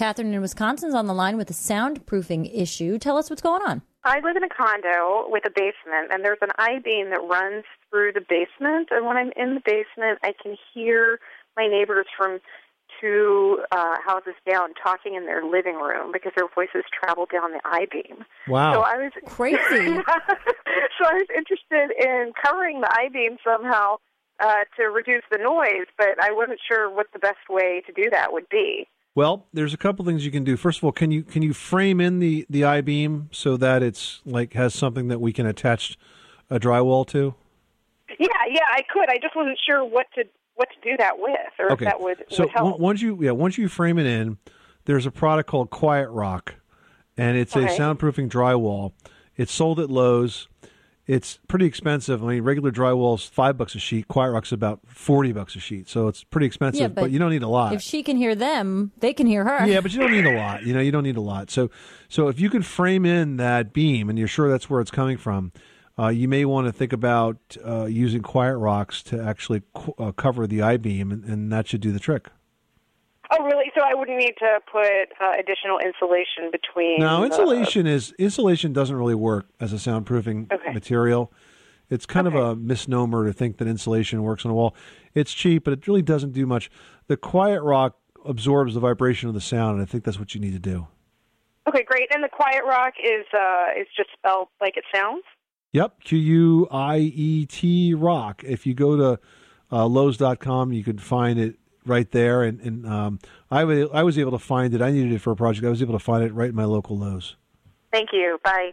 Catherine in Wisconsin's on the line with a soundproofing issue. Tell us what's going on. I live in a condo with a basement, and there's an I beam that runs through the basement. And when I'm in the basement, I can hear my neighbors from two uh, houses down talking in their living room because their voices travel down the I beam. Wow. So I was Crazy. so I was interested in covering the I beam somehow uh, to reduce the noise, but I wasn't sure what the best way to do that would be. Well, there's a couple things you can do. First of all, can you can you frame in the the I beam so that it's like has something that we can attach a drywall to? Yeah, yeah, I could. I just wasn't sure what to what to do that with, or Okay. if that would, so would help. once you yeah once you frame it in, there's a product called QuietRock, and it's a soundproofing drywall. It's sold at Lowe's. It's pretty expensive. I mean, regular drywall's five bucks a sheet. QuietRock's about forty bucks a sheet, so it's pretty expensive. Yeah, but, but you don't need a lot. If she can hear them, they can hear her. yeah, but you don't need a lot. You know, you don't need a lot. So, so if you can frame in that beam and you're sure that's where it's coming from, uh, you may want to think about uh, using QuietRocks to actually qu- uh, cover the I beam, and, and that should do the trick. Really? So I wouldn't need to put uh, additional insulation between. Now, the- insulation is insulation doesn't really work as a soundproofing Okay. material. It's kind of a misnomer to think that insulation works on a wall. It's cheap, but it really doesn't do much. The QuietRock absorbs the vibration of the sound, and I think that's what you need to do. Okay, great. And the QuietRock is uh, is just spelled like it sounds. Yep, Q U I E T rock. If you go to uh, Lowe's.com, you can find it right there. And, and um, I, I was able to find it. I needed it for a project. I was able to find it right in my local Lowe's. Thank you. Bye.